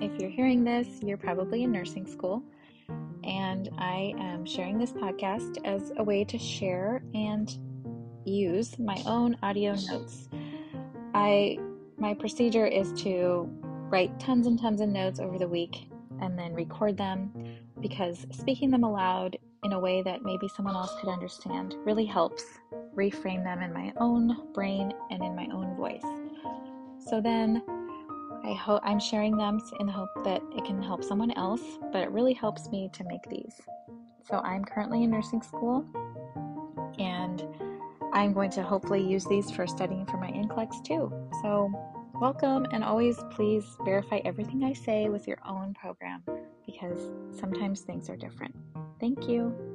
if you're hearing this, you're probably in nursing school. And I am sharing this podcast as a way to share and use my own audio notes. I my procedure is to write tons and tons of notes over the week and then record them because speaking them aloud in a way that maybe someone else could understand really helps reframe them in my own brain and in my own voice. So then hope I'm sharing them in the hope that it can help someone else, but it really helps me to make these. So I'm currently in nursing school and I'm going to hopefully use these for studying for my NCLEX too. So welcome and always please verify everything I say with your own program because sometimes things are different. Thank you.